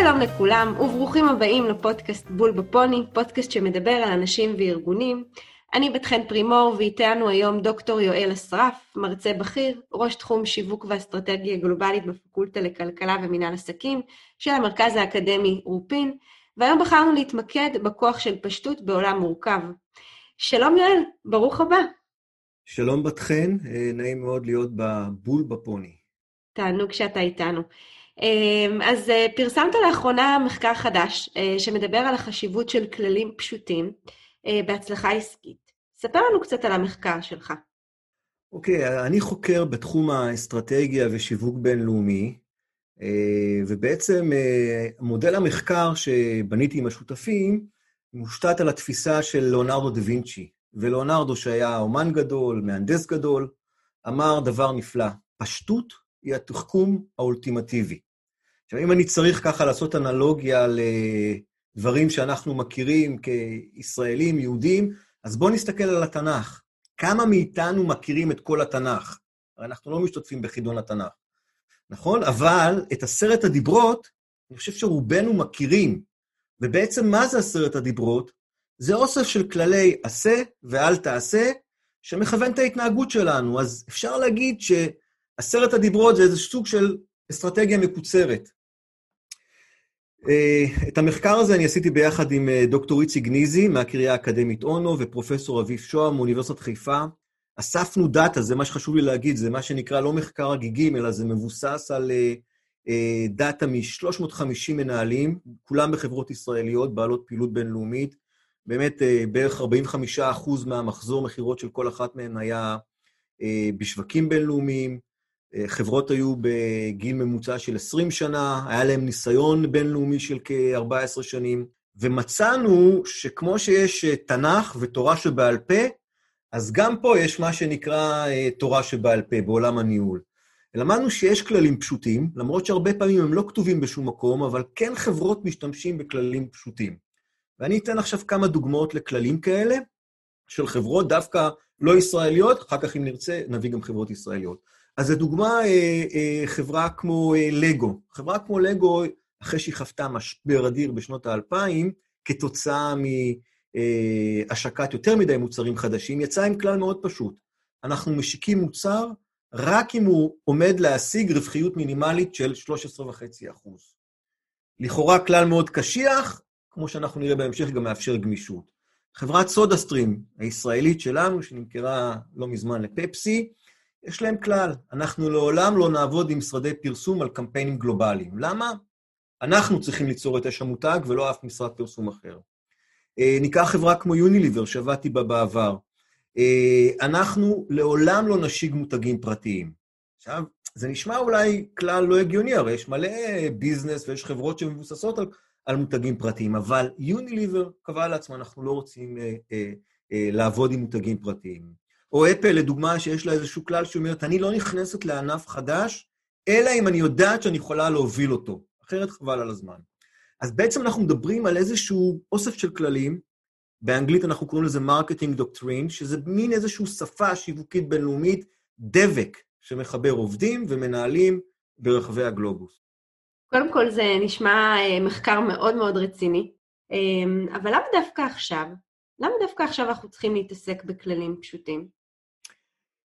שלום לכולם, וברוכים הבאים לפודקאסט בול בפוני, פודקאסט שמדבר על אנשים וארגונים. אני בת חן פרימור, ואיתנו היום דוקטור יואל אסרף, מרצה בכיר, ראש תחום שיווק ואסטרטגיה גלובלית בפקולטה לכלכלה ומינהל עסקים של המרכז האקדמי רופין, והיום בחרנו להתמקד בכוח של פשטות בעולם מורכב. שלום יואל, ברוך הבא. שלום בת חן, אה, נעים מאוד להיות בבול בפוני. תענוג שאתה איתנו. אמ, אז אה, פרסמת לאחרונה מחקר חדש אה, שמדבר על החשיבות של כללים פשוטים בהצלחה עסקית. ספר לנו קצת על המחקר שלך. אוקיי, okay, אני חוקר בתחום האסטרטגיה ושיווק בינלאומי, ובעצם מודל המחקר שבניתי עם השותפים מושתת על התפיסה של ליאונרדו דה וינצ'י. ולאונרדו, שהיה אומן גדול, מהנדס גדול, אמר דבר נפלא, פשטות היא התחכום האולטימטיבי. עכשיו, אם אני צריך ככה לעשות אנלוגיה לדברים שאנחנו מכירים כישראלים, יהודים, אז בואו נסתכל על התנ"ך. כמה מאיתנו מכירים את כל התנ"ך? הרי אנחנו לא משתתפים בחידון התנ"ך, נכון? אבל את עשרת הדיברות, אני חושב שרובנו מכירים. ובעצם מה זה עשרת הדיברות? זה אוסף של כללי עשה ואל תעשה, שמכוון את ההתנהגות שלנו. אז אפשר להגיד שעשרת הדיברות זה איזה סוג של אסטרטגיה מקוצרת. אה, את המחקר הזה אני עשיתי ביחד עם אה, דוקטור איציק גניזי מהקריה האקדמית אונו ופרופסור אביב שוהם מאוניברסיטת חיפה. אספנו דאטה, זה מה שחשוב לי להגיד, זה מה שנקרא לא מחקר הגיגים, אלא זה מבוסס על אה, דאטה מ-350 מנהלים, כולם בחברות ישראליות, בעלות פעילות בינלאומית, באמת בערך 45 אחוז מהמחזור מכירות של כל אחת מהן היה בשווקים בינלאומיים. אה, חברות היו בגיל ממוצע של 20 שנה, היה להם ניסיון בינלאומי של כ-14 שנים, ומצאנו שכמו שיש תנ"ך ותורה שבעל פה, אז גם פה יש מה שנקרא תורה שבעל פה בעולם הניהול. למדנו שיש כללים פשוטים, למרות שהרבה פעמים הם לא כתובים בשום מקום, אבל כן חברות משתמשים בכללים פשוטים. ואני אתן עכשיו כמה דוגמאות לכללים כאלה, של חברות דווקא לא ישראליות, אחר כך אם נרצה, נביא גם חברות ישראליות. אז לדוגמה, אה, אה, חברה כמו אה, לגו. חברה כמו לגו, אחרי שהיא חוותה משבר אדיר בשנות האלפיים, כתוצאה מהשקת יותר מדי מוצרים חדשים, יצאה עם כלל מאוד פשוט. אנחנו משיקים מוצר רק אם הוא עומד להשיג רווחיות מינימלית של 13.5%. לכאורה כלל מאוד קשיח, כמו שאנחנו נראה בהמשך, גם מאפשר גמישות. חברת סודה סטרים הישראלית שלנו, שנמכרה לא מזמן לפפסי, יש להם כלל, אנחנו לעולם לא נעבוד עם משרדי פרסום על קמפיינים גלובליים. למה? אנחנו צריכים ליצור את אש המותג ולא אף משרד פרסום אחר. אה, ניקח חברה כמו יוניליבר, שעבדתי בה בעבר. אה, אנחנו לעולם לא נשיג מותגים פרטיים. עכשיו, זה נשמע אולי כלל לא הגיוני, הרי יש מלא business ויש חברות שמבוססות על על מותגים פרטיים, אבל יוניליבר קבע לעצמה, אנחנו לא רוצים אה, אה, אה, לעבוד עם מותגים פרטיים. או אפל, לדוגמה, שיש לה איזשהו כלל שאומרת, אני לא נכנסת לענף חדש, אלא אם אני יודעת שאני יכולה להוביל אותו, אחרת חבל על הזמן. אז בעצם אנחנו מדברים על איזשהו אוסף של כללים, באנגלית אנחנו קוראים לזה marketing doctrine, שזה מין איזושהי שפה שיווקית בינלאומית, דבק שמחבר עובדים ומנהלים ברחבי הגלובוס. קודם כל זה נשמע אה, מחקר מאוד מאוד רציני, אמ, אבל למה דווקא עכשיו? למה דווקא עכשיו אנחנו צריכים להתעסק בכללים פשוטים?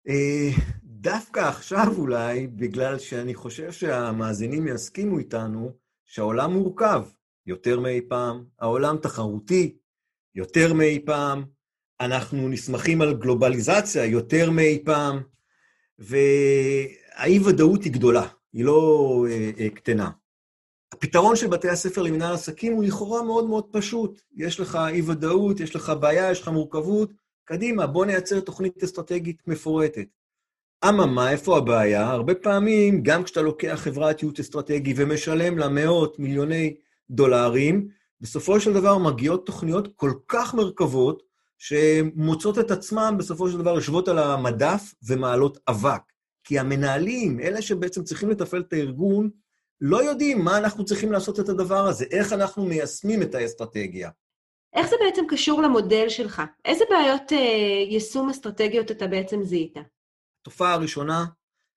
אה, דווקא עכשיו אולי, בגלל שאני חושב שהמאזינים יסכימו איתנו שהעולם מורכב יותר מאי פעם, העולם תחרותי יותר מאי פעם, אנחנו נסמכים על גלובליזציה יותר מאי פעם, והאי-ודאות היא גדולה, היא לא אה, אה, קטנה. הפתרון של בתי הספר למנהל עסקים הוא לכאורה מאוד מאוד פשוט. יש לך אי-ודאות, יש לך בעיה, יש לך מורכבות, קדימה, בוא נייצר תוכנית אסטרטגית מפורטת. אממה, איפה הבעיה? הרבה פעמים, גם כשאתה לוקח חברת ייעוץ אסטרטגי ומשלם לה מאות מיליוני דולרים, בסופו של דבר מגיעות תוכניות כל כך מרכבות, שמוצאות את עצמן בסופו של דבר יושבות על המדף ומעלות אבק. כי המנהלים, אלה שבעצם צריכים לתפעל את הארגון, לא יודעים מה אנחנו צריכים לעשות את הדבר הזה, איך אנחנו מיישמים את האסטרטגיה. איך זה בעצם קשור למודל שלך? איזה בעיות אה, יישום אסטרטגיות אתה בעצם זיהית? התופעה הראשונה,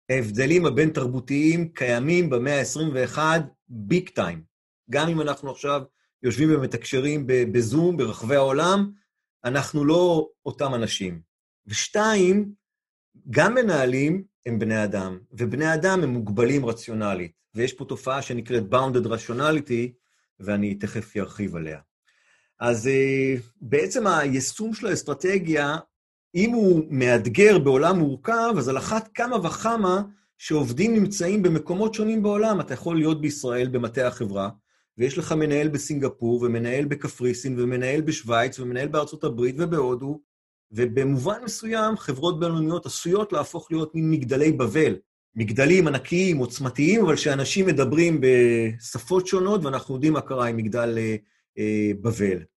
ההבדלים הבין-תרבותיים קיימים במאה ה-21 ביג טיים. גם אם אנחנו עכשיו יושבים ומתקשרים בזום ברחבי העולם, אנחנו לא אותם אנשים. ושתיים, גם מנהלים הם בני אדם, ובני אדם הם מוגבלים רציונלית, ויש פה תופעה שנקראת Bounded Rationality, ואני תכף ארחיב עליה. אז אה, בעצם היישום של האסטרטגיה, אם הוא מאתגר בעולם מורכב, אז על אחת כמה וכמה שעובדים נמצאים במקומות שונים בעולם. אתה יכול להיות בישראל במטה החברה, ויש לך מנהל בסינגפור, ומנהל בקפריסין, ומנהל בשוויץ, ומנהל בארצות הברית ובהודו, ובמובן מסוים חברות בינלאומיות עשויות להפוך להיות מין מגדלי בבל. מגדלים ענקיים, עוצמתיים, אבל שאנשים מדברים בשפות שונות, ואנחנו יודעים מה קרה עם מגדל אה, אה, בבל.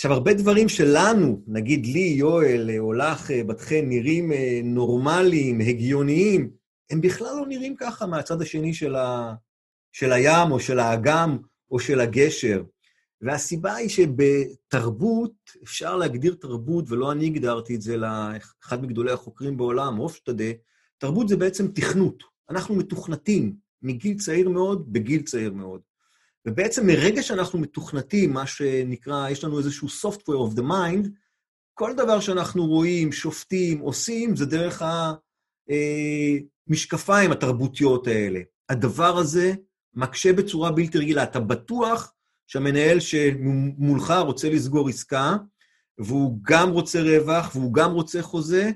עכשיו, הרבה דברים שלנו, נגיד לי, יואל, או לך, אה, בת חן, נראים אה, נורמליים, הגיוניים, הם בכלל לא נראים ככה מהצד השני של, ה... של הים, או של האגם, או של הגשר. והסיבה היא שבתרבות, אפשר להגדיר תרבות, ולא אני הגדרתי את זה לאחד מגדולי החוקרים בעולם, הופשטדה, תרבות זה בעצם תכנות. אנחנו מתוכנתים מגיל צעיר מאוד, בגיל צעיר מאוד. ובעצם מרגע שאנחנו מתוכנתים, מה שנקרא, יש לנו איזשהו software of the mind, כל דבר שאנחנו רואים, שופטים, עושים, זה דרך המשקפיים התרבותיות האלה. הדבר הזה מקשה בצורה בלתי רגילה. אתה בטוח שהמנהל שמולך רוצה לסגור עסקה, והוא גם רוצה רווח, והוא גם רוצה חוזה,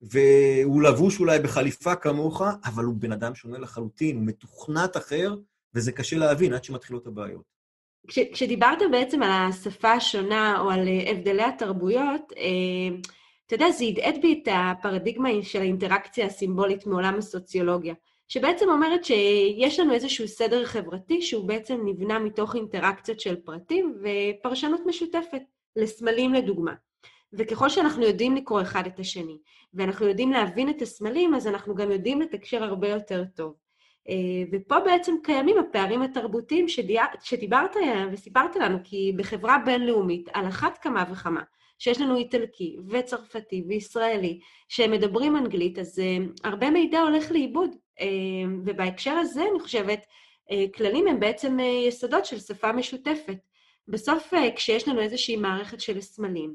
והוא לבוש אולי בחליפה כמוך, אבל הוא בן אדם שונה לחלוטין, הוא מתוכנת אחר, וזה קשה להבין עד שמתחילות הבעיות. כש, כשדיברת בעצם על השפה השונה או על אה, הבדלי התרבויות, אה, אתה יודע, זה הדהד בי את הפרדיגמה של האינטראקציה הסימבולית מעולם הסוציולוגיה. שבעצם אומרת שיש לנו איזשהו סדר חברתי שהוא בעצם נבנה מתוך אינטראקציות של פרטים ופרשנות משותפת, לסמלים לדוגמה. וככל שאנחנו יודעים לקרוא אחד את השני, ואנחנו יודעים להבין את הסמלים, אז אנחנו גם יודעים לתקשר הרבה יותר טוב. אה, ופה בעצם קיימים הפערים התרבותיים שדיברת וסיפרת לנו, כי בחברה בינלאומית, על אחת כמה וכמה, שיש לנו איטלקי וצרפתי וישראלי שמדברים אנגלית, אז uh, הרבה מידע הולך לאיבוד. ובהקשר הזה, אני חושבת, כללים הם בעצם יסודות של שפה משותפת. בסוף, כשיש לנו איזושהי מערכת של סמלים,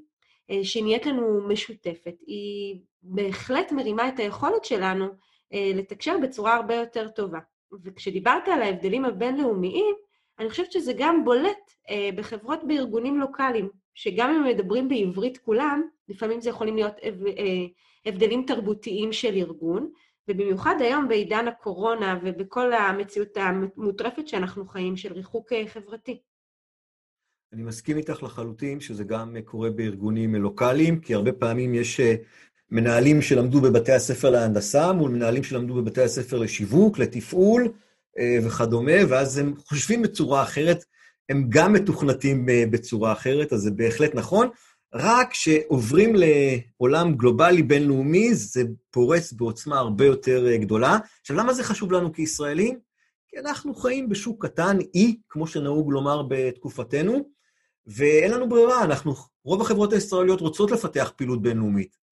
uh, שנהיית לנו משותפת, היא בהחלט מרימה את היכולת שלנו לתקשר בצורה הרבה יותר טובה. וכשדיברת על ההבדלים הבינלאומיים, אני חושבת שזה גם בולט uh, בחברות בארגונים לוקאליים. שגם אם מדברים בעברית כולם, לפעמים זה יכולים להיות אה, הבדלים תרבותיים של ארגון, ובמיוחד היום בעידן הקורונה ובכל המציאות המוטרפת שאנחנו חיים, של ריחוק אה, חברתי. אני מסכים איתך לחלוטין שזה גם קורה בארגונים לוקאליים, כי הרבה פעמים יש אה, מנהלים שלמדו בבתי הספר להנדסה מול מנהלים שלמדו בבתי הספר לשיווק, לתפעול וכדומה, ואז הם חושבים בצורה אחרת. הם גם מתוכנתים אה, בצורה אחרת, אז זה בהחלט נכון. רק כשעוברים לעולם גלובלי בינלאומי, זה פורץ בעוצמה הרבה יותר אה, גדולה. עכשיו, למה זה חשוב לנו כישראלים? כי אנחנו חיים בשוק קטן, אי, כמו שנהוג לומר בתקופתנו, ואין לנו ברירה, אנחנו, רוב החברות הישראליות רוצות לפתח פעילות בינלאומית.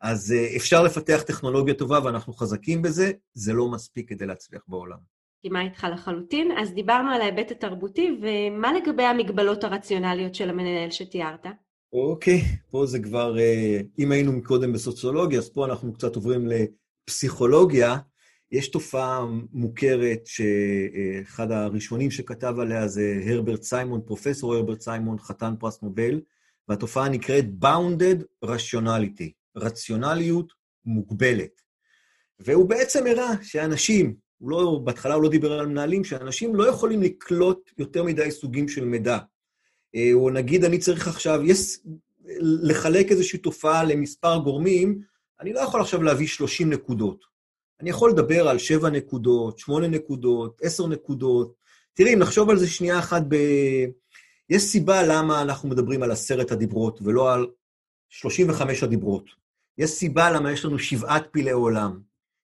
אז אה, אפשר לפתח טכנולוגיה טובה ואנחנו חזקים בזה, זה לא מספיק כדי להצליח בעולם. מסכימה איתך לחלוטין. אז דיברנו על ההיבט התרבותי, ומה לגבי המגבלות הרציונליות של המנהל שתיארת? אוקיי, פה זה כבר, אה, אם היינו מקודם בסוציולוגיה, אז פה אנחנו קצת עוברים לפסיכולוגיה. יש תופעה מוכרת שאחד הראשונים שכתב עליה זה הרברט סיימון, פרופסור הרברט סיימון, חתן פרס נובל, והתופעה נקראת Bounded Rationality, רציונליות מוגבלת. והוא בעצם הראה שאנשים הוא לא, בהתחלה הוא לא דיבר על מנהלים, שאנשים לא יכולים לקלוט יותר מדי סוגים של מידע. אה, או נגיד, אני צריך עכשיו, יש, לחלק איזושהי תופעה למספר גורמים, אני לא יכול עכשיו להביא 30 נקודות. אני יכול לדבר על 7 נקודות, 8 נקודות, 10 נקודות. תראי, אם נחשוב על זה שנייה אחת ב... יש סיבה למה אנחנו מדברים על עשרת הדיברות ולא על 35 הדיברות. יש סיבה למה יש לנו שבעת פילי עולם.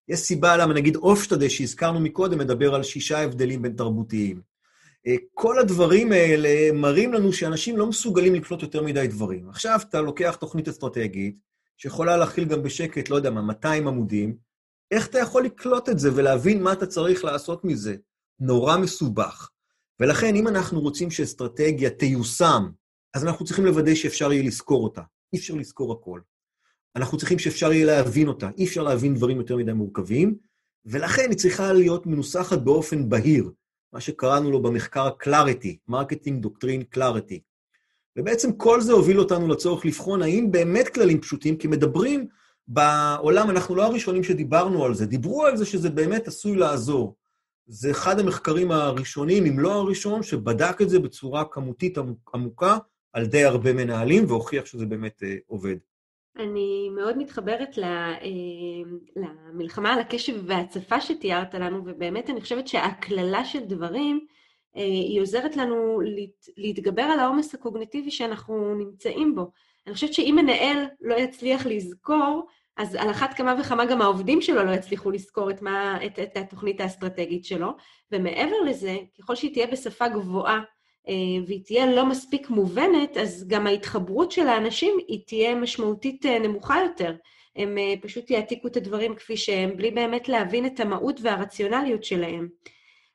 יש סיבה למה נגיד אופשטדה שהזכרנו מקודם מדבר על שישה הבדלים בין תרבותיים. אה, כל הדברים האלה מראים לנו שאנשים לא מסוגלים לקלוט יותר מדי דברים. עכשיו אתה לוקח תוכנית אסטרטגית, שיכולה להכיל גם בשקט, לא יודע מה, 200 עמודים, איך אתה יכול לקלוט את זה ולהבין מה אתה צריך לעשות מזה? נורא מסובך. ולכן, אם אנחנו רוצים שאסטרטגיה תיושם, אז אנחנו צריכים לוודא שאפשר יהיה לזכור אותה. אי אפשר לזכור הכל. אנחנו צריכים שאפשר יהיה להבין אותה. אי אפשר להבין דברים יותר מדי מורכבים, ולכן היא צריכה להיות מנוסחת באופן בהיר, מה שקראנו לו במחקר clarity, marketing doctrine clarity. ובעצם כל זה הוביל אותנו לצורך לבחון האם באמת כללים פשוטים, כי מדברים בעולם, אנחנו לא הראשונים שדיברנו על זה, דיברו על זה שזה באמת עשוי לעזור. זה אחד המחקרים הראשונים, אם לא הראשון, שבדק את זה בצורה כמותית עמוקה על די הרבה מנהלים, והוכיח שזה באמת uh, עובד. אני מאוד מתחברת אה, למלחמה על הקשב וההצפה שתיארת לנו, ובאמת אני חושבת שהקללה של דברים, אה, היא עוזרת לנו להתגבר על העומס הקוגניטיבי שאנחנו נמצאים בו. אני חושבת שאם מנהל לא יצליח לזכור, אז על אחת כמה וכמה גם העובדים שלו לא יצליחו לזכור את, מה, את, את התוכנית האסטרטגית שלו. ומעבר לזה, ככל שהיא תהיה בשפה גבוהה אה, והיא תהיה לא מספיק מובנת, אז גם ההתחברות של האנשים היא תהיה משמעותית אה, נמוכה יותר. הם אה, פשוט יעתיקו את הדברים כפי שהם, בלי באמת להבין את המהות והרציונליות שלהם.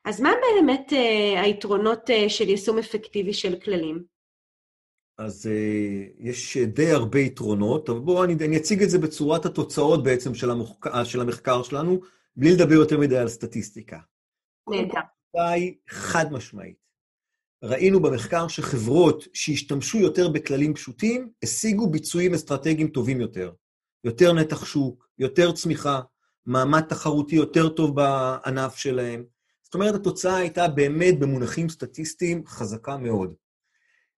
אז מה באמת היתרונות של יישום אפקטיבי של כללים? אז יש די הרבה יתרונות, אבל בואו אני, אני אציג את זה בצורת התוצאות בעצם של, המוח, של המחקר שלנו, בלי לדבר יותר מדי על סטטיסטיקה. נהדר. היא חד משמעית. ראינו במחקר שחברות שהשתמשו יותר בכללים פשוטים, השיגו ביצועים אסטרטגיים טובים יותר. יותר נתח שוק, יותר צמיחה, מעמד תחרותי יותר טוב בענף שלהם. זאת אומרת, התוצאה הייתה באמת במונחים סטטיסטיים חזקה מאוד.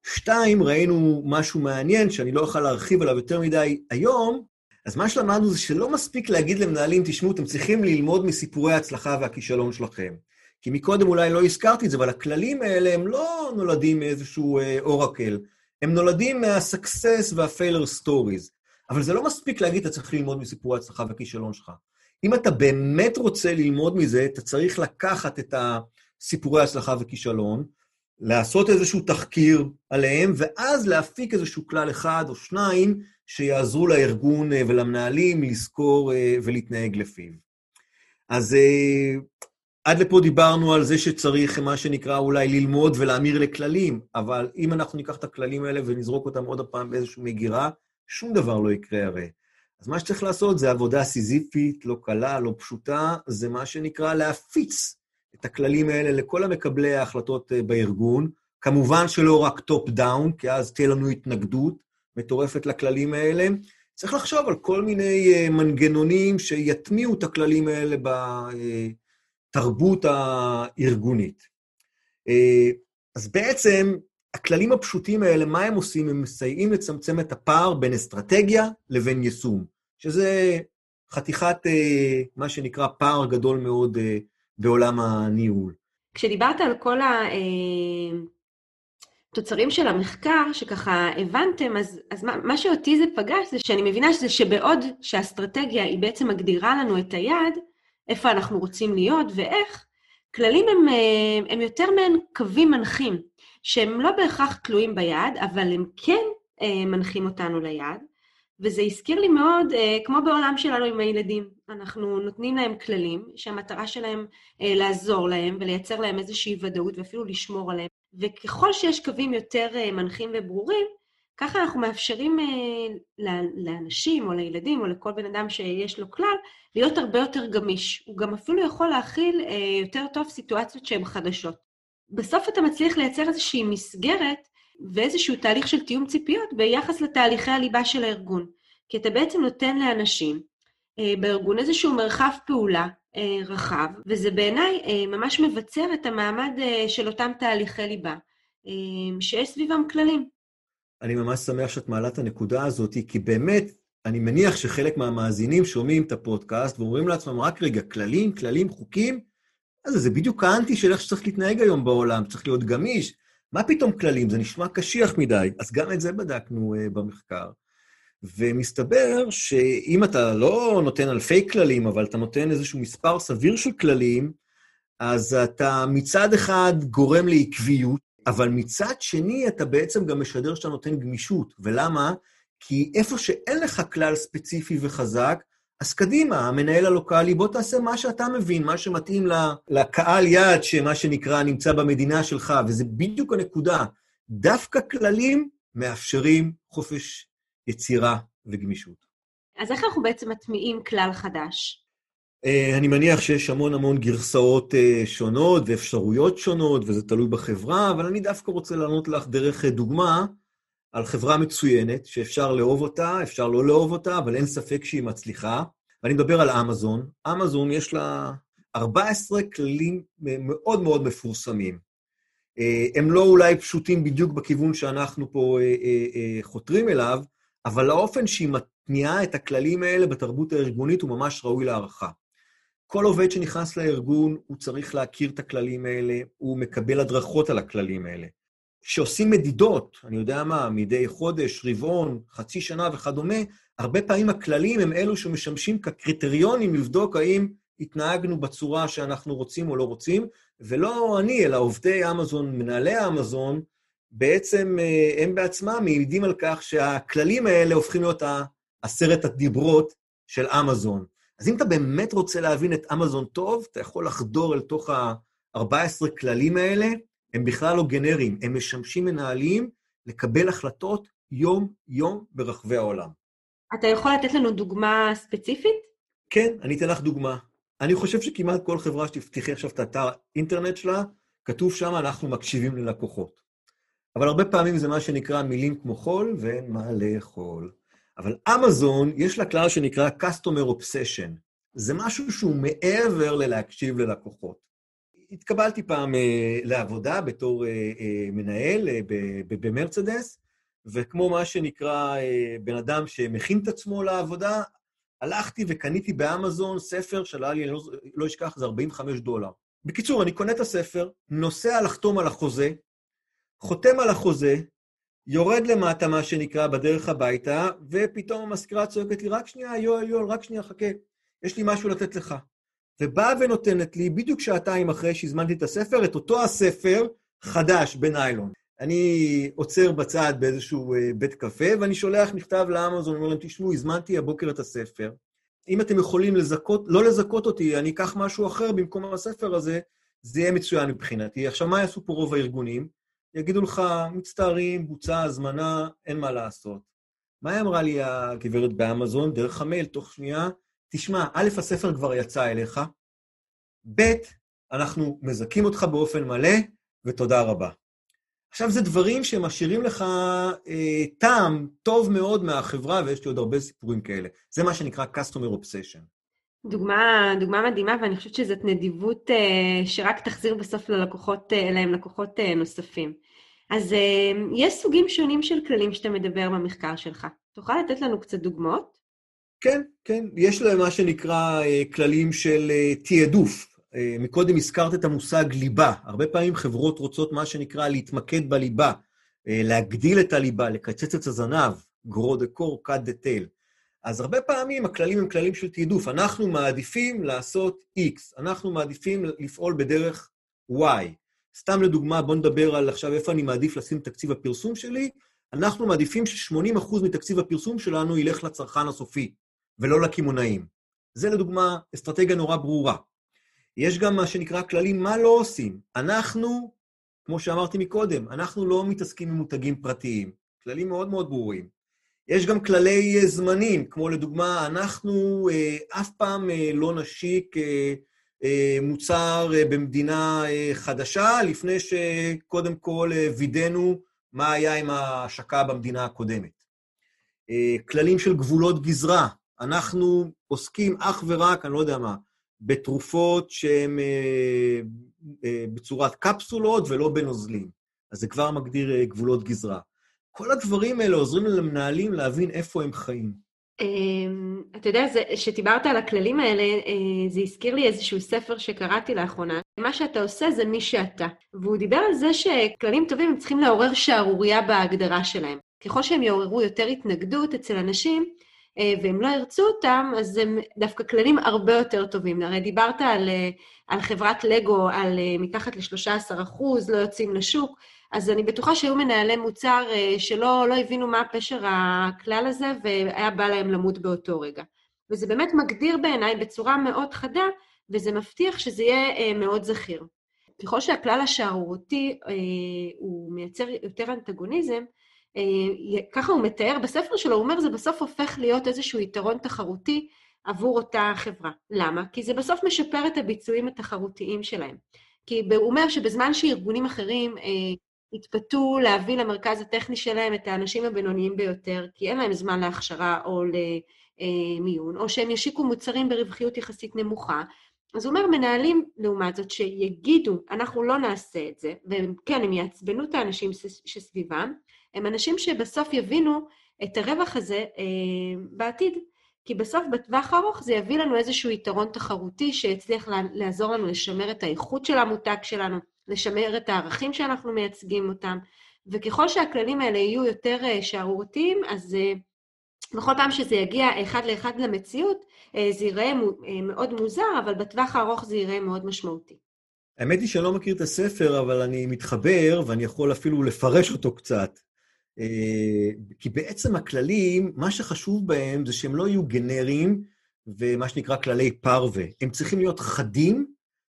שתיים, ראינו משהו מעניין, שאני לא אוכל להרחיב עליו יותר מדי היום, אז מה שלמדנו זה שלא מספיק להגיד למנהלים, תשמעו, אתם צריכים ללמוד מסיפורי ההצלחה והכישלון שלכם. כי מקודם אולי לא הזכרתי את זה, אבל הכללים האלה הם לא נולדים מאיזשהו אה, אורקל, הם נולדים מה-success וה-failure stories. אבל זה לא מספיק להגיד, אתה צריך ללמוד מסיפורי ההצלחה והכישלון שלך. אם אתה באמת רוצה ללמוד מזה, אתה צריך לקחת את הסיפורי ההצלחה וכישלון, לעשות איזשהו תחקיר עליהם, ואז להפיק איזשהו כלל אחד או שניים שיעזרו לארגון אה, ולמנהלים לזכור אה, ולהתנהג לפיו. אז עד לפה דיברנו על זה שצריך, מה שנקרא, אולי ללמוד ולהמיר לכללים, אבל אם אנחנו ניקח את הכללים האלה ונזרוק אותם עוד פעם באיזושהי מגירה, שום דבר לא יקרה הרי. אז מה שצריך לעשות זה עבודה סיזיפית, לא קלה, לא פשוטה, זה מה שנקרא להפיץ את הכללים האלה לכל המקבלי ההחלטות אה, בארגון. כמובן שלא רק top down, כי אז תהיה לנו התנגדות מטורפת לכללים האלה. צריך לחשוב על כל מיני אה, מנגנונים שיטמיעו את הכללים האלה בתרבות הארגונית. אה, אז בעצם, הכללים הפשוטים האלה, מה הם עושים? הם מסייעים לצמצם את הפער בין אסטרטגיה לבין יישום, שזה חתיכת, מה שנקרא, פער גדול מאוד בעולם הניהול. כשדיברת על כל התוצרים של המחקר, שככה הבנתם, אז, אז מה, מה שאותי זה פגש, זה שאני מבינה שזה שבעוד שהאסטרטגיה היא בעצם מגדירה לנו את היעד, איפה אנחנו רוצים להיות ואיך, כללים הם, הם יותר מעין קווים מנחים, שהם לא בהכרח תלויים ביעד, אבל הם כן אה, מנחים אותנו ליעד. וזה הזכיר לי מאוד, אה, כמו בעולם שלנו עם הילדים, אנחנו נותנים להם כללים שהמטרה שלהם אה, לעזור להם ולייצר להם איזושהי ודאות ואפילו לשמור עליהם. וככל שיש קווים יותר אה, מנחים וברורים, ככה אנחנו מאפשרים אה, לאנשים או לילדים או לכל בן אדם שיש לו כלל, להיות הרבה יותר גמיש. הוא גם אפילו יכול להכיל אה, יותר טוב סיטואציות שהן חדשות. בסוף אתה מצליח לייצר איזושהי מסגרת ואיזשהו תהליך של תיאום ציפיות ביחס לתהליכי הליבה של הארגון. כי אתה בעצם נותן לאנשים אה, בארגון איזשהו מרחב פעולה רחב, וזה בעיניי ממש מבצר את המעמד של אותם תהליכי ליבה, שיש סביבם כללים. אני ממש שמח שאת מעלה את הנקודה הזאת, כי באמת, אני מניח שחלק מהמאזינים שומעים את הפודקאסט ואומרים לעצמם, רק רגע, כללים, כללים, חוקים, אז זה בדיוק האנטי של איך שצריך להתנהג היום בעולם, צריך להיות גמיש, מה פתאום כללים? זה נשמע קשיח מדי. אז גם את זה בדקנו uh, במחקר. ומסתבר שאם אתה לא נותן אלפי כללים, אבל אתה נותן איזשהו מספר סביר של כללים, אז אתה מצד אחד גורם לעקביות, אבל מצד שני אתה בעצם גם משדר שאתה נותן גמישות. ולמה? כי איפה שאין לך כלל ספציפי וחזק, אז קדימה, המנהל הלוקאלי, בוא תעשה מה שאתה מבין, מה שמתאים לקהל יעד, שמה שנקרא נמצא במדינה שלך, וזה בדיוק הנקודה. דווקא כללים מאפשרים חופש יצירה וגמישות. אז איך אנחנו בעצם מטמיעים כלל חדש? Uh, אני מניח שיש המון המון גרסאות uh, שונות ואפשרויות שונות, וזה תלוי בחברה, אבל אני דווקא רוצה לענות לך דרך uh, דוגמה על חברה מצוינת, שאפשר לאהוב אותה, אפשר לא לאהוב אותה, אבל אין ספק שהיא מצליחה. ואני מדבר על אמזון. אמזון יש לה 14 כללים מאוד מאוד מפורסמים. הם לא אולי פשוטים בדיוק בכיוון שאנחנו פה חותרים אליו, אבל האופן שהיא מתניעה את הכללים האלה בתרבות הארגונית הוא ממש ראוי להערכה. כל עובד שנכנס לארגון, הוא צריך להכיר את הכללים האלה, הוא מקבל הדרכות על הכללים האלה. כשעושים מדידות, אני יודע מה, מדי חודש, רבעון, חצי שנה וכדומה, הרבה פעמים הכללים הם אלו שמשמשים כקריטריונים לבדוק האם התנהגנו בצורה שאנחנו רוצים או לא רוצים, ולא אני, אלא עובדי אמזון, מנהלי אמזון, בעצם אה, הם בעצמם מעידים על כך שהכללים האלה הופכים להיות עשרת הדיברות של אמזון. אז אם אתה באמת רוצה להבין את אמזון טוב, אתה יכול לחדור אל תוך ה-14 כללים האלה, הם בכלל לא גנריים, הם משמשים מנהלים לקבל החלטות יום-יום ברחבי העולם. אתה יכול לתת לנו דוגמה ספציפית? כן, אני אתן לך דוגמה. אני חושב שכמעט כל חברה שתפתחי עכשיו את האתר אינטרנט שלה, כתוב שם, אנחנו מקשיבים ללקוחות. אבל הרבה פעמים זה מה שנקרא מילים כמו חול, ואין מה לאכול. אבל אמזון, יש לה כלל שנקרא Customer Obsession. זה משהו שהוא מעבר ללהקשיב ללקוחות. התקבלתי פעם אה, לעבודה בתור אה, אה, מנהל אה, במרצדס, וכמו מה שנקרא אה, בן אדם שמכין את עצמו לעבודה, הלכתי וקניתי באמזון ספר שעלה לי, אני לא, לא אשכח, זה 45 דולר. בקיצור, אני קונה את הספר, נוסע לחתום על החוזה, חותם על החוזה, יורד למטה, מה שנקרא, בדרך הביתה, ופתאום המזכירה צועקת לי, רק שנייה, יואל, יואל, רק שנייה, חכה, יש לי משהו לתת לך. ובאה ונותנת לי, בדיוק שעתיים אחרי שהזמנתי את הספר, את אותו הספר חדש בניילון. אני עוצר בצד באיזשהו אה, בית קפה, ואני שולח מכתב לאמזון, אומר להם, תשמעו, הזמנתי הבוקר את הספר. אם אתם יכולים לזכות, לא לזכות אותי, אני אקח משהו אחר במקום הספר הזה, זה יהיה מצוין מבחינתי. עכשיו, מה יעשו פה רוב הארגונים? יגידו לך, מצטערים, בוצעה הזמנה, אין מה לעשות. מה אמרה לי הגברת באמזון, דרך המייל, תוך שנייה? תשמע, א', הספר כבר יצא אליך, ב', אנחנו מזכים אותך באופן מלא, ותודה רבה. עכשיו, זה דברים שמשאירים לך אה, טעם טוב מאוד מהחברה, ויש לי עוד הרבה סיפורים כאלה. זה מה שנקרא Customer Obsession. דוגמה, דוגמה מדהימה, ואני חושבת שזאת נדיבות אה, שרק תחזיר בסוף ללקוחות, אה, להם לקוחות אה, נוספים. אז אה, יש סוגים שונים של כללים שאתה מדבר במחקר שלך. תוכל לתת לנו קצת דוגמאות? כן, כן. יש להם מה שנקרא אה, כללים של אה, תעדוף. אה, מקודם הזכרת את המושג ליבה. הרבה פעמים חברות רוצות מה שנקרא להתמקד בליבה, להגדיל את הליבה, לקצץ את הזנב, grow the core, cut the tail. אז הרבה פעמים הכללים הם כללים של תעדוף. אנחנו מעדיפים לעשות X, אנחנו מעדיפים לפעול בדרך Y. סתם לדוגמה, בואו נדבר על עכשיו איפה אני מעדיף לשים תקציב הפרסום שלי. אנחנו מעדיפים ש-80% מתקציב הפרסום שלנו ילך לצרכן הסופי, ולא לקמעונאים. זה לדוגמה אסטרטגיה נורא ברורה. יש גם מה שנקרא כללים מה לא עושים. אנחנו, כמו שאמרתי מקודם, אנחנו לא מתעסקים עם מותגים פרטיים. כללים מאוד מאוד ברורים. יש גם כללי אה, זמנים, כמו לדוגמה, אנחנו אה, אף פעם אה, לא נשיק אה, מוצר אה, במדינה אה, חדשה, לפני שקודם כל אה, וידאנו מה היה עם ההשקה במדינה הקודמת. אה, כללים של גבולות גזרה, אנחנו עוסקים אך ורק, אני לא יודע מה, בתרופות שהן אה, אה, בצורת קפסולות ולא בנוזלים. אז זה כבר מגדיר אה, גבולות גזרה. כל הדברים האלה עוזרים למנהלים להבין איפה הם חיים. אמ, אתה יודע, כשדיברת על הכללים האלה, זה הזכיר לי איזשהו ספר שקראתי לאחרונה. מה שאתה עושה זה מי שאתה. והוא דיבר על זה שכללים טובים הם צריכים לעורר שערורייה בהגדרה שלהם. ככל שהם יעוררו יותר התנגדות אצל אנשים, אה, והם לא ירצו אותם, אז הם דווקא כללים הרבה יותר טובים. הרי דיברת על, אה, על חברת לגו, על אה, מתחת ל-13 אחוז, לא יוצאים לשוק, אז אני בטוחה שהיו מנהלי מוצר שלא לא הבינו מה פשר הכלל הזה, והיה בא להם למות באותו רגע. וזה באמת מגדיר בעיניי בצורה מאוד חדה, וזה מבטיח שזה יהיה אה, מאוד זכיר. ככל שהכלל השערורותי אה, הוא מייצר יותר אנטגוניזם, אה, ככה הוא מתאר בספר שלו, הוא אומר, זה בסוף הופך להיות איזשהו יתרון תחרותי עבור אותה חברה. למה? כי זה בסוף משפר את הביצועים התחרותיים שלהם. כי הוא אומר שבזמן שארגונים אחרים אה, התפתו להביא למרכז הטכני שלהם את האנשים הבינוניים ביותר, כי אין להם זמן להכשרה או למיון, או שהם ישיקו מוצרים ברווחיות יחסית נמוכה, אז הוא אומר, מנהלים, לעומת זאת, שיגידו, אנחנו לא נעשה את זה, וכן, הם יעצבנו את האנשים שסביבם, הם אנשים שבסוף יבינו את הרווח הזה אה, בעתיד. כי בסוף, בטווח הארוך, זה יביא לנו איזשהו יתרון תחרותי שיצליח לעזור לנו לשמר את האיכות של המותג שלנו, לשמר את הערכים שאנחנו מייצגים אותם, וככל שהכללים האלה יהיו יותר אה, שערורתיים, אז אה, בכל פעם שזה יגיע אחד לאחד למציאות, אה, זה ייראה מאוד מוזר, אבל בטווח הארוך זה ייראה מאוד משמעותי. האמת היא שאני לא מכיר את הספר, אבל אני מתחבר, ואני יכול אפילו לפרש אותו קצת. כי בעצם הכללים, מה שחשוב בהם זה שהם לא יהיו גנריים ומה שנקרא כללי פרווה. הם צריכים להיות חדים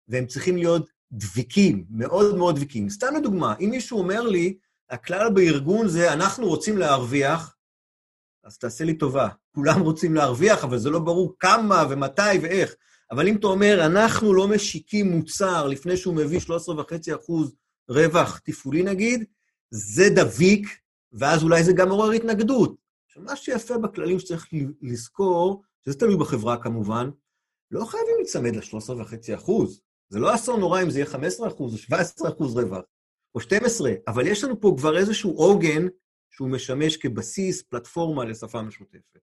והם צריכים להיות דביקים, מאוד מאוד דביקים. סתם לדוגמה, אם מישהו אומר לי, הכלל בארגון זה אנחנו רוצים להרוויח, אז תעשה לי טובה. כולם רוצים להרוויח, אבל זה לא ברור כמה ומתי ואיך. אבל אם אתה אומר, אנחנו לא משיקים מוצר לפני שהוא מביא 13.5% רווח תפעולי נגיד, זה דביק, ואז אולי זה גם מעורר התנגדות. עכשיו, מה שיפה בכללים שצריך לזכור, שזה תלוי בחברה כמובן, לא חייבים להיצמד ל-13.5%. זה לא אסון נורא אם זה יהיה 15% או 17% רווח, או 12, אבל יש לנו פה כבר איזשהו עוגן שהוא משמש כבסיס, פלטפורמה לשפה משותפת.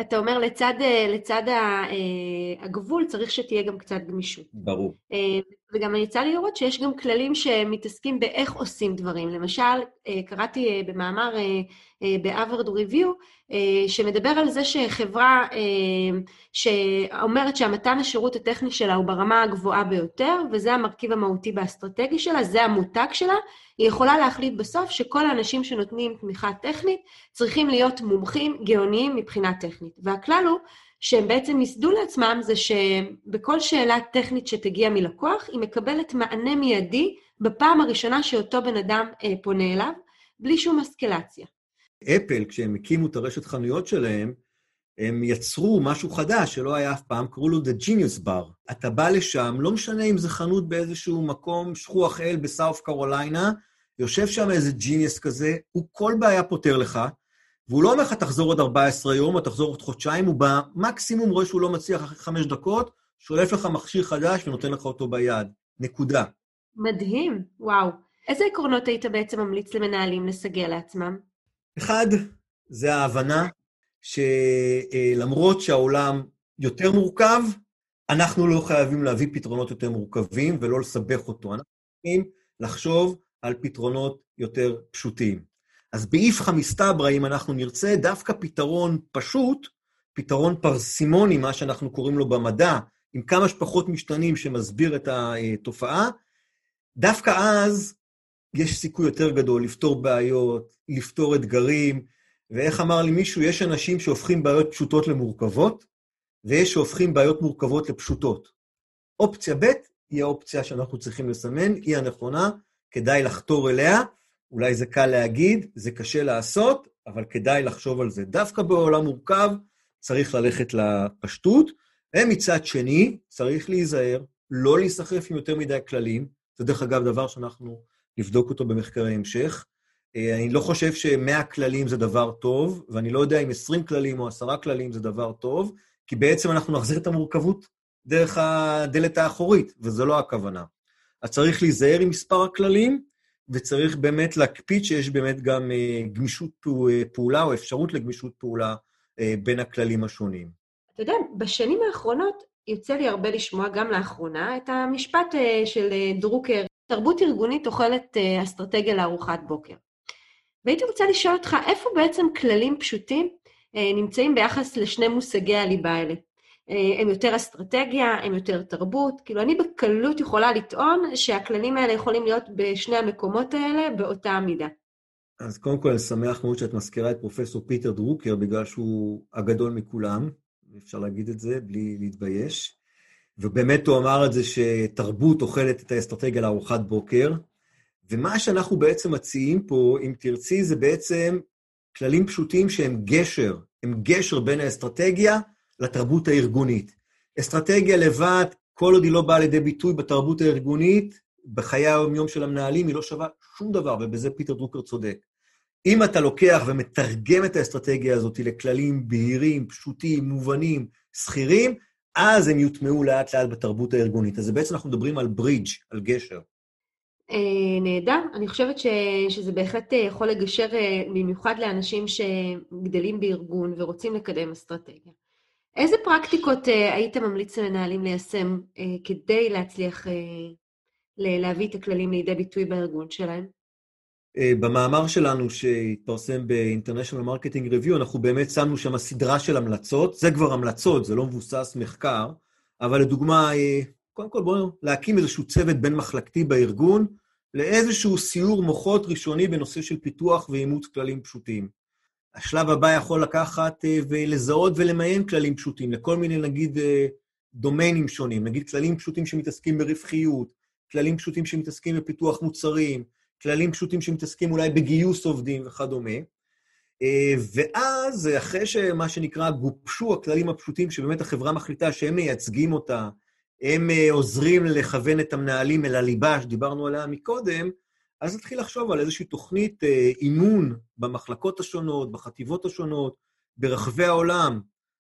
אתה אומר, לצד, לצד אה, הגבול צריך שתהיה גם קצת גמישות. ברור. אה, וגם יצא לי לראות שיש גם כללים שמתעסקים באיך עושים דברים. למשל, אה, קראתי במאמר ב-Avard Review, שמדבר על זה שחברה שאומרת שהמתן השירות הטכני שלה הוא ברמה הגבוהה ביותר, וזה המרכיב המהותי באסטרטגי שלה, זה המותג שלה, היא יכולה להחליט בסוף שכל האנשים שנותנים תמיכה טכנית צריכים להיות מומחים גאוניים מבחינה טכנית. והכלל הוא שהם בעצם ייסדו לעצמם זה שבכל שאלה טכנית שתגיע מלקוח, היא מקבלת מענה מיידי בפעם הראשונה שאותו בן אדם אה, פונה אליו, בלי שום אסקלציה. אפל, כשהם הקימו את הרשת חנויות שלהם, הם יצרו משהו חדש שלא היה אף פעם, קראו לו The Genius Bar. אתה בא לשם, לא משנה אם זה חנות באיזשהו מקום שכוח אל בסאוף קרוליינה, יושב שם איזה ג'יניוס כזה, הוא כל בעיה פותר לך, והוא לא אומר לך, תחזור עוד 14 יום או תחזור עוד חודשיים, הוא במקסימום רואה שהוא לא מצליח אחרי חמש דקות, שולף לך מכשיר חדש ונותן לך אותו ביד. נקודה. מדהים, וואו. איזה עקרונות היית בעצם ממליץ למנהלים לסגל לעצמם? אחד, זה ההבנה שלמרות שהעולם יותר מורכב, אנחנו לא חייבים להביא פתרונות יותר מורכבים ולא לסבך אותו. אנחנו צריכים לחשוב על פתרונות יותר פשוטים. אז באיפכא מסתברא, אם אנחנו נרצה דווקא פתרון פשוט, פתרון פרסימוני, מה שאנחנו קוראים לו במדע, עם כמה שפחות משתנים שמסביר את התופעה, דווקא אז יש סיכוי יותר גדול לפתור בעיות, לפתור אתגרים, ואיך אמר לי מישהו, יש אנשים שהופכים בעיות פשוטות למורכבות, ויש שהופכים בעיות מורכבות לפשוטות. אופציה ב' היא האופציה שאנחנו צריכים לסמן, היא הנכונה, כדאי לחתור אליה. אולי זה קל להגיד, זה קשה לעשות, אבל כדאי לחשוב על זה. דווקא בעולם מורכב צריך ללכת לפשטות, ומצד שני, צריך להיזהר, לא להיסחף עם יותר מדי כללים. זה דרך אגב דבר שאנחנו נבדוק אותו במחקרי המשך. אה, אני לא חושב ש-100 כללים זה דבר טוב, ואני לא יודע אם 20 כללים או 10 כללים זה דבר טוב, כי בעצם אנחנו נחזיר את המורכבות דרך הדלת האחורית, וזו לא הכוונה. אז צריך להיזהר עם מספר הכללים, וצריך באמת להקפיד שיש באמת גם אה, גמישות פעולה או אפשרות לגמישות פעולה אה, בין הכללים השונים. אתה יודע, בשנים האחרונות יוצא לי הרבה לשמוע, גם לאחרונה, את המשפט של דרוקר, תרבות ארגונית אוכלת אסטרטגיה לארוחת בוקר. והייתי רוצה לשאול אותך, איפה בעצם כללים פשוטים אה, נמצאים ביחס לשני מושגי הליבה האלה? אה, הם יותר אסטרטגיה, הם יותר תרבות. כאילו, אני בקלות יכולה לטעון שהכללים האלה יכולים להיות בשני המקומות האלה באותה מידה. אז קודם כל, אני שמח מאוד שאת מזכירה את פרופסור פיטר דרוקר, בגלל שהוא הגדול מכולם, אפשר להגיד את זה בלי להתבייש. ובאמת הוא אמר את זה שתרבות אוכלת את האסטרטגיה לארוחת בוקר, ומה שאנחנו בעצם מציעים פה, אם תרצי, זה בעצם כללים פשוטים שהם גשר, הם גשר בין האסטרטגיה לתרבות הארגונית. אסטרטגיה לבד, כל עוד היא לא באה לידי ביטוי בתרבות הארגונית, בחיי היום-יום של המנהלים, היא לא שווה שום דבר, ובזה פיטר דרוקר צודק. אם אתה לוקח ומתרגם את האסטרטגיה הזאת לכללים בהירים, פשוטים, מובנים, שכירים, אז הם יוטמעו לאט-לאט בתרבות הארגונית. אז בעצם אנחנו מדברים על ברידג', על גשר. אה, נהדר. אני חושבת ש, שזה בהחלט אה, יכול לגשר אה, במיוחד לאנשים שגדלים בארגון ורוצים לקדם אסטרטגיה. איזה פרקטיקות היית ממליץ למנהלים ליישם כדי להצליח להביא את הכללים לידי ביטוי בארגון שלהם? במאמר שלנו שהתפרסם ב-International Marketing Review, אנחנו באמת שמנו שם סדרה של המלצות. זה כבר המלצות, זה לא מבוסס מחקר, אבל לדוגמה, קודם כל בואו להקים איזשהו צוות בין-מחלקתי בארגון לאיזשהו סיור מוחות ראשוני בנושא של פיתוח ואימוץ כללים פשוטים. השלב הבא יכול לקחת אה, ולזהות ולמיין כללים פשוטים לכל מיני, נגיד, אה, דומיינים שונים, נגיד כללים פשוטים שמתעסקים ברווחיות, כללים פשוטים שמתעסקים בפיתוח מוצרים, כללים פשוטים שמתעסקים אולי בגיוס עובדים וכדומה. אה, ואז, אחרי שמה שנקרא גובשו הכללים הפשוטים, שבאמת החברה מחליטה שהם מייצגים אותה, הם אה, עוזרים לכוון את המנהלים אל הליבה שדיברנו עליה מקודם, אז נתחיל לחשוב על איזושהי תוכנית אה, אימון במחלקות השונות, בחטיבות השונות, ברחבי העולם,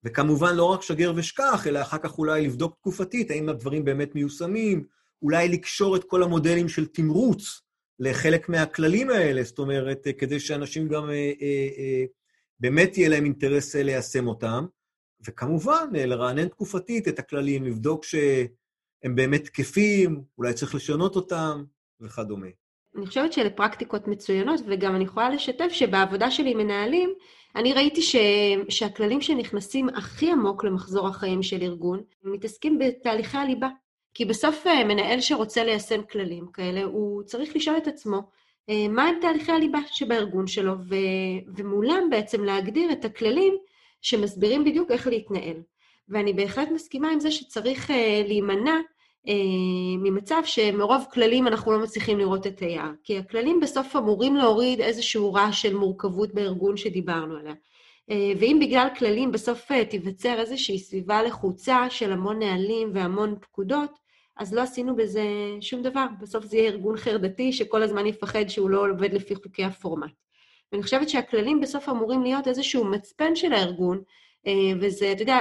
וכמובן לא רק שגר ושכח, אלא אחר כך אולי לבדוק תקופתית, האם הדברים באמת מיושמים, אולי לקשור את כל המודלים של תמרוץ לחלק מהכללים האלה, זאת אומרת, אה, כדי שאנשים גם באמת יהיה להם אינטרס ליישם אותם. וכמובן, אה, לרענן תקופתית את הכללים, לבדוק שהם באמת תקפים, אולי צריך לשנות אותם וכדומה. אני חושבת שאלה פרקטיקות מצוינות, וגם אני יכולה לשתף שבעבודה שלי עם מנהלים, אני ראיתי ש... שהכללים שנכנסים הכי עמוק למחזור החיים של ארגון, מתעסקים בתהליכי הליבה. כי בסוף אה, מנהל שרוצה ליישם כללים כאלה, הוא צריך לשאול את עצמו, אה, מה הם תהליכי הליבה שבארגון שלו, ו... ומולם בעצם להגדיר את הכללים שמסבירים בדיוק איך להתנהל. ואני בהחלט מסכימה עם זה שצריך uh, להימנע ממצב שמרוב כללים אנחנו לא מצליחים לראות את היער. כי הכללים בסוף אמורים להוריד איזשהו רעש של מורכבות בארגון שדיברנו עליה. ואם בגלל כללים בסוף תיווצר איזושהי סביבה לחוצה של המון נהלים והמון פקודות, אז לא עשינו בזה שום דבר. בסוף זה יהיה ארגון חרדתי שכל הזמן יפחד שהוא לא עובד לפי חוקי הפורמט. ואני חושבת שהכללים בסוף אמורים להיות איזשהו מצפן של הארגון, אה, וזה, אתה יודע,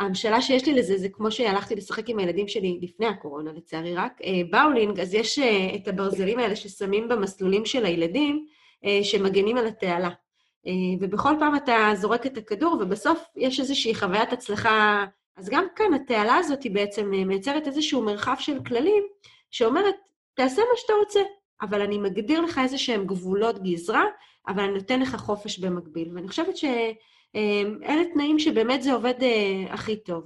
ההמשלה שיש לי לזה, זה כמו שהלכתי לשחק עם הילדים שלי לפני הקורונה, לצערי רק. אה, באולינג, אז יש אה, את הברזלים האלה ששמים במסלולים של הילדים, שמגנים על התעלה. ובכל פעם אתה זורק את הכדור, ובסוף יש איזושהי חוויית הצלחה. אז גם כאן התעלה הזאת היא בעצם מייצרת איזשהו מרחב של כללים, שאומרת, תעשה מה שאתה רוצה, אבל אני מגדיר לך איזה שהם גבולות גזרה, אבל אני נותן לך חופש במקביל. ואני חושבת שאלה תנאים שבאמת זה עובד אה, הכי טוב.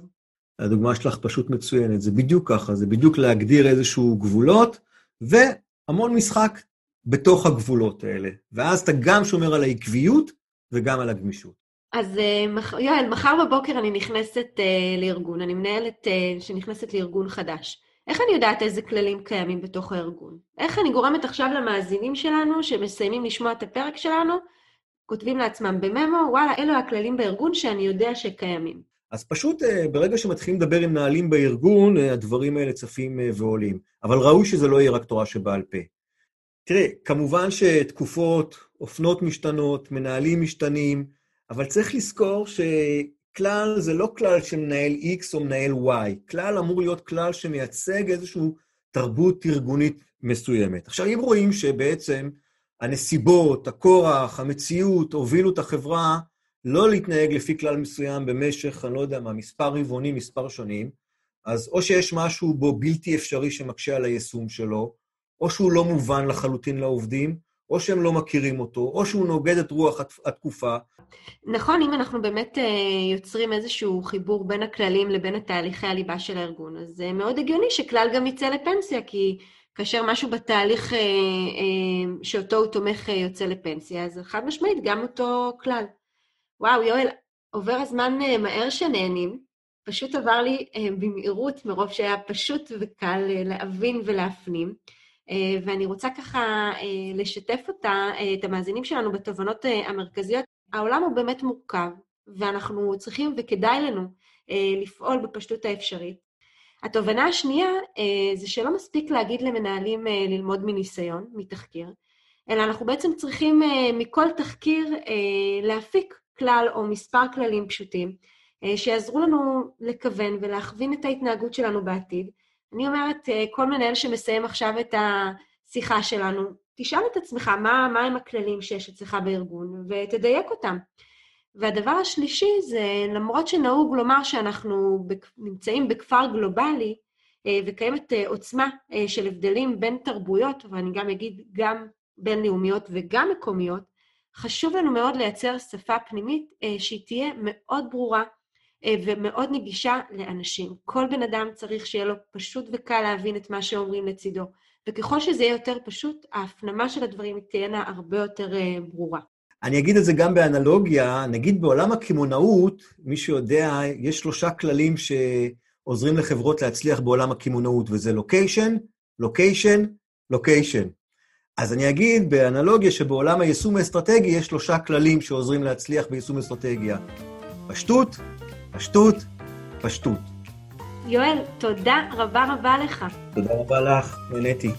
הדוגמה שלך פשוט מצוינת, זה בדיוק ככה, זה בדיוק להגדיר איזשהו גבולות, והמון משחק בתוך הגבולות האלה. ואז אתה גם שומר על העקביות וגם על הגמישות. אז אה, יואל, מחר בבוקר אני נכנסת uh, לארגון, אני מנהלת uh, שנכנסת לארגון חדש. איך אני יודעת איזה כללים קיימים בתוך הארגון? איך אני גורמת עכשיו למאזינים שלנו, שמסיימים לשמוע את הפרק שלנו, כותבים לעצמם בממו, וואלה, אלו הכללים בארגון שאני יודע שקיימים. אז פשוט אה, ברגע שמתחילים לדבר עם מנהלים בארגון, אה, הדברים האלה צפים אה, ועולים. אבל ראוי שזה לא יהיה רק תורה שבעל פה. תראה, כמובן שתקופות, אופנות משתנות, מנהלים משתנים, אבל צריך לזכור ש... כלל זה לא כלל שמנהל X או מנהל Y, כלל אמור להיות כלל שמייצג איזושהי תרבות ארגונית מסוימת. עכשיו, אם רואים שבעצם הנסיבות, הכורח, המציאות, הובילו את החברה לא להתנהג לפי כלל מסוים במשך, אני לא יודע מה, מספר רבעונים, מספר שנים, אז או שיש משהו בו בלתי אפשרי שמקשה על היישום שלו, או שהוא לא מובן לחלוטין לעובדים, או שהם לא מכירים אותו, או שהוא נוגד את רוח התקופה. נכון, אם אנחנו באמת אה, יוצרים איזשהו חיבור בין הכללים לבין התהליכי הליבה של הארגון, אז זה מאוד הגיוני שכלל גם יצא לפנסיה, כי כאשר משהו בתהליך אה, אה, שאותו הוא תומך יוצא לפנסיה, אז חד משמעית, גם אותו כלל. וואו, יואל, עובר הזמן מהר שנהנים, פשוט עבר לי במהירות מרוב שהיה פשוט וקל להבין ולהפנים. ואני רוצה ככה לשתף אותה, את המאזינים שלנו בתובנות המרכזיות. העולם הוא באמת מורכב, ואנחנו צריכים וכדאי לנו לפעול בפשטות האפשרית. התובנה השנייה זה שלא מספיק להגיד למנהלים ללמוד מניסיון, מתחקיר, אלא אנחנו בעצם צריכים מכל תחקיר להפיק כלל או מספר כללים פשוטים, שיעזרו לנו לכוון ולהכווין את ההתנהגות שלנו בעתיד. אני אומרת, כל מנהל שמסיים עכשיו את השיחה שלנו, תשאל את עצמך מה, מה הם הכללים שיש אצלך בארגון, ותדייק אותם. והדבר השלישי זה, למרות שנהוג לומר שאנחנו נמצאים בכפר גלובלי, וקיימת עוצמה של הבדלים בין תרבויות, ואני גם אגיד גם בינלאומיות וגם מקומיות, חשוב לנו מאוד לייצר שפה פנימית שהיא תהיה מאוד ברורה ומאוד נגישה לאנשים. כל בן אדם צריך שיהיה לו פשוט וקל להבין את מה שאומרים לצידו, וככל שזה יהיה יותר פשוט, ההפנמה של הדברים תהיינה הרבה יותר ברורה. אני אגיד את זה גם באנלוגיה, נגיד בעולם הקמעונאות, מי שיודע, יש שלושה כללים שעוזרים לחברות להצליח בעולם הקמעונאות, וזה לוקיישן, לוקיישן, לוקיישן. אז אני אגיד באנלוגיה שבעולם היישום האסטרטגי יש שלושה כללים שעוזרים להצליח ביישום אסטרטגיה. פשטות, פשטות, פשטות. יואל, תודה רבה רבה לך. תודה רבה לך, נהניתי.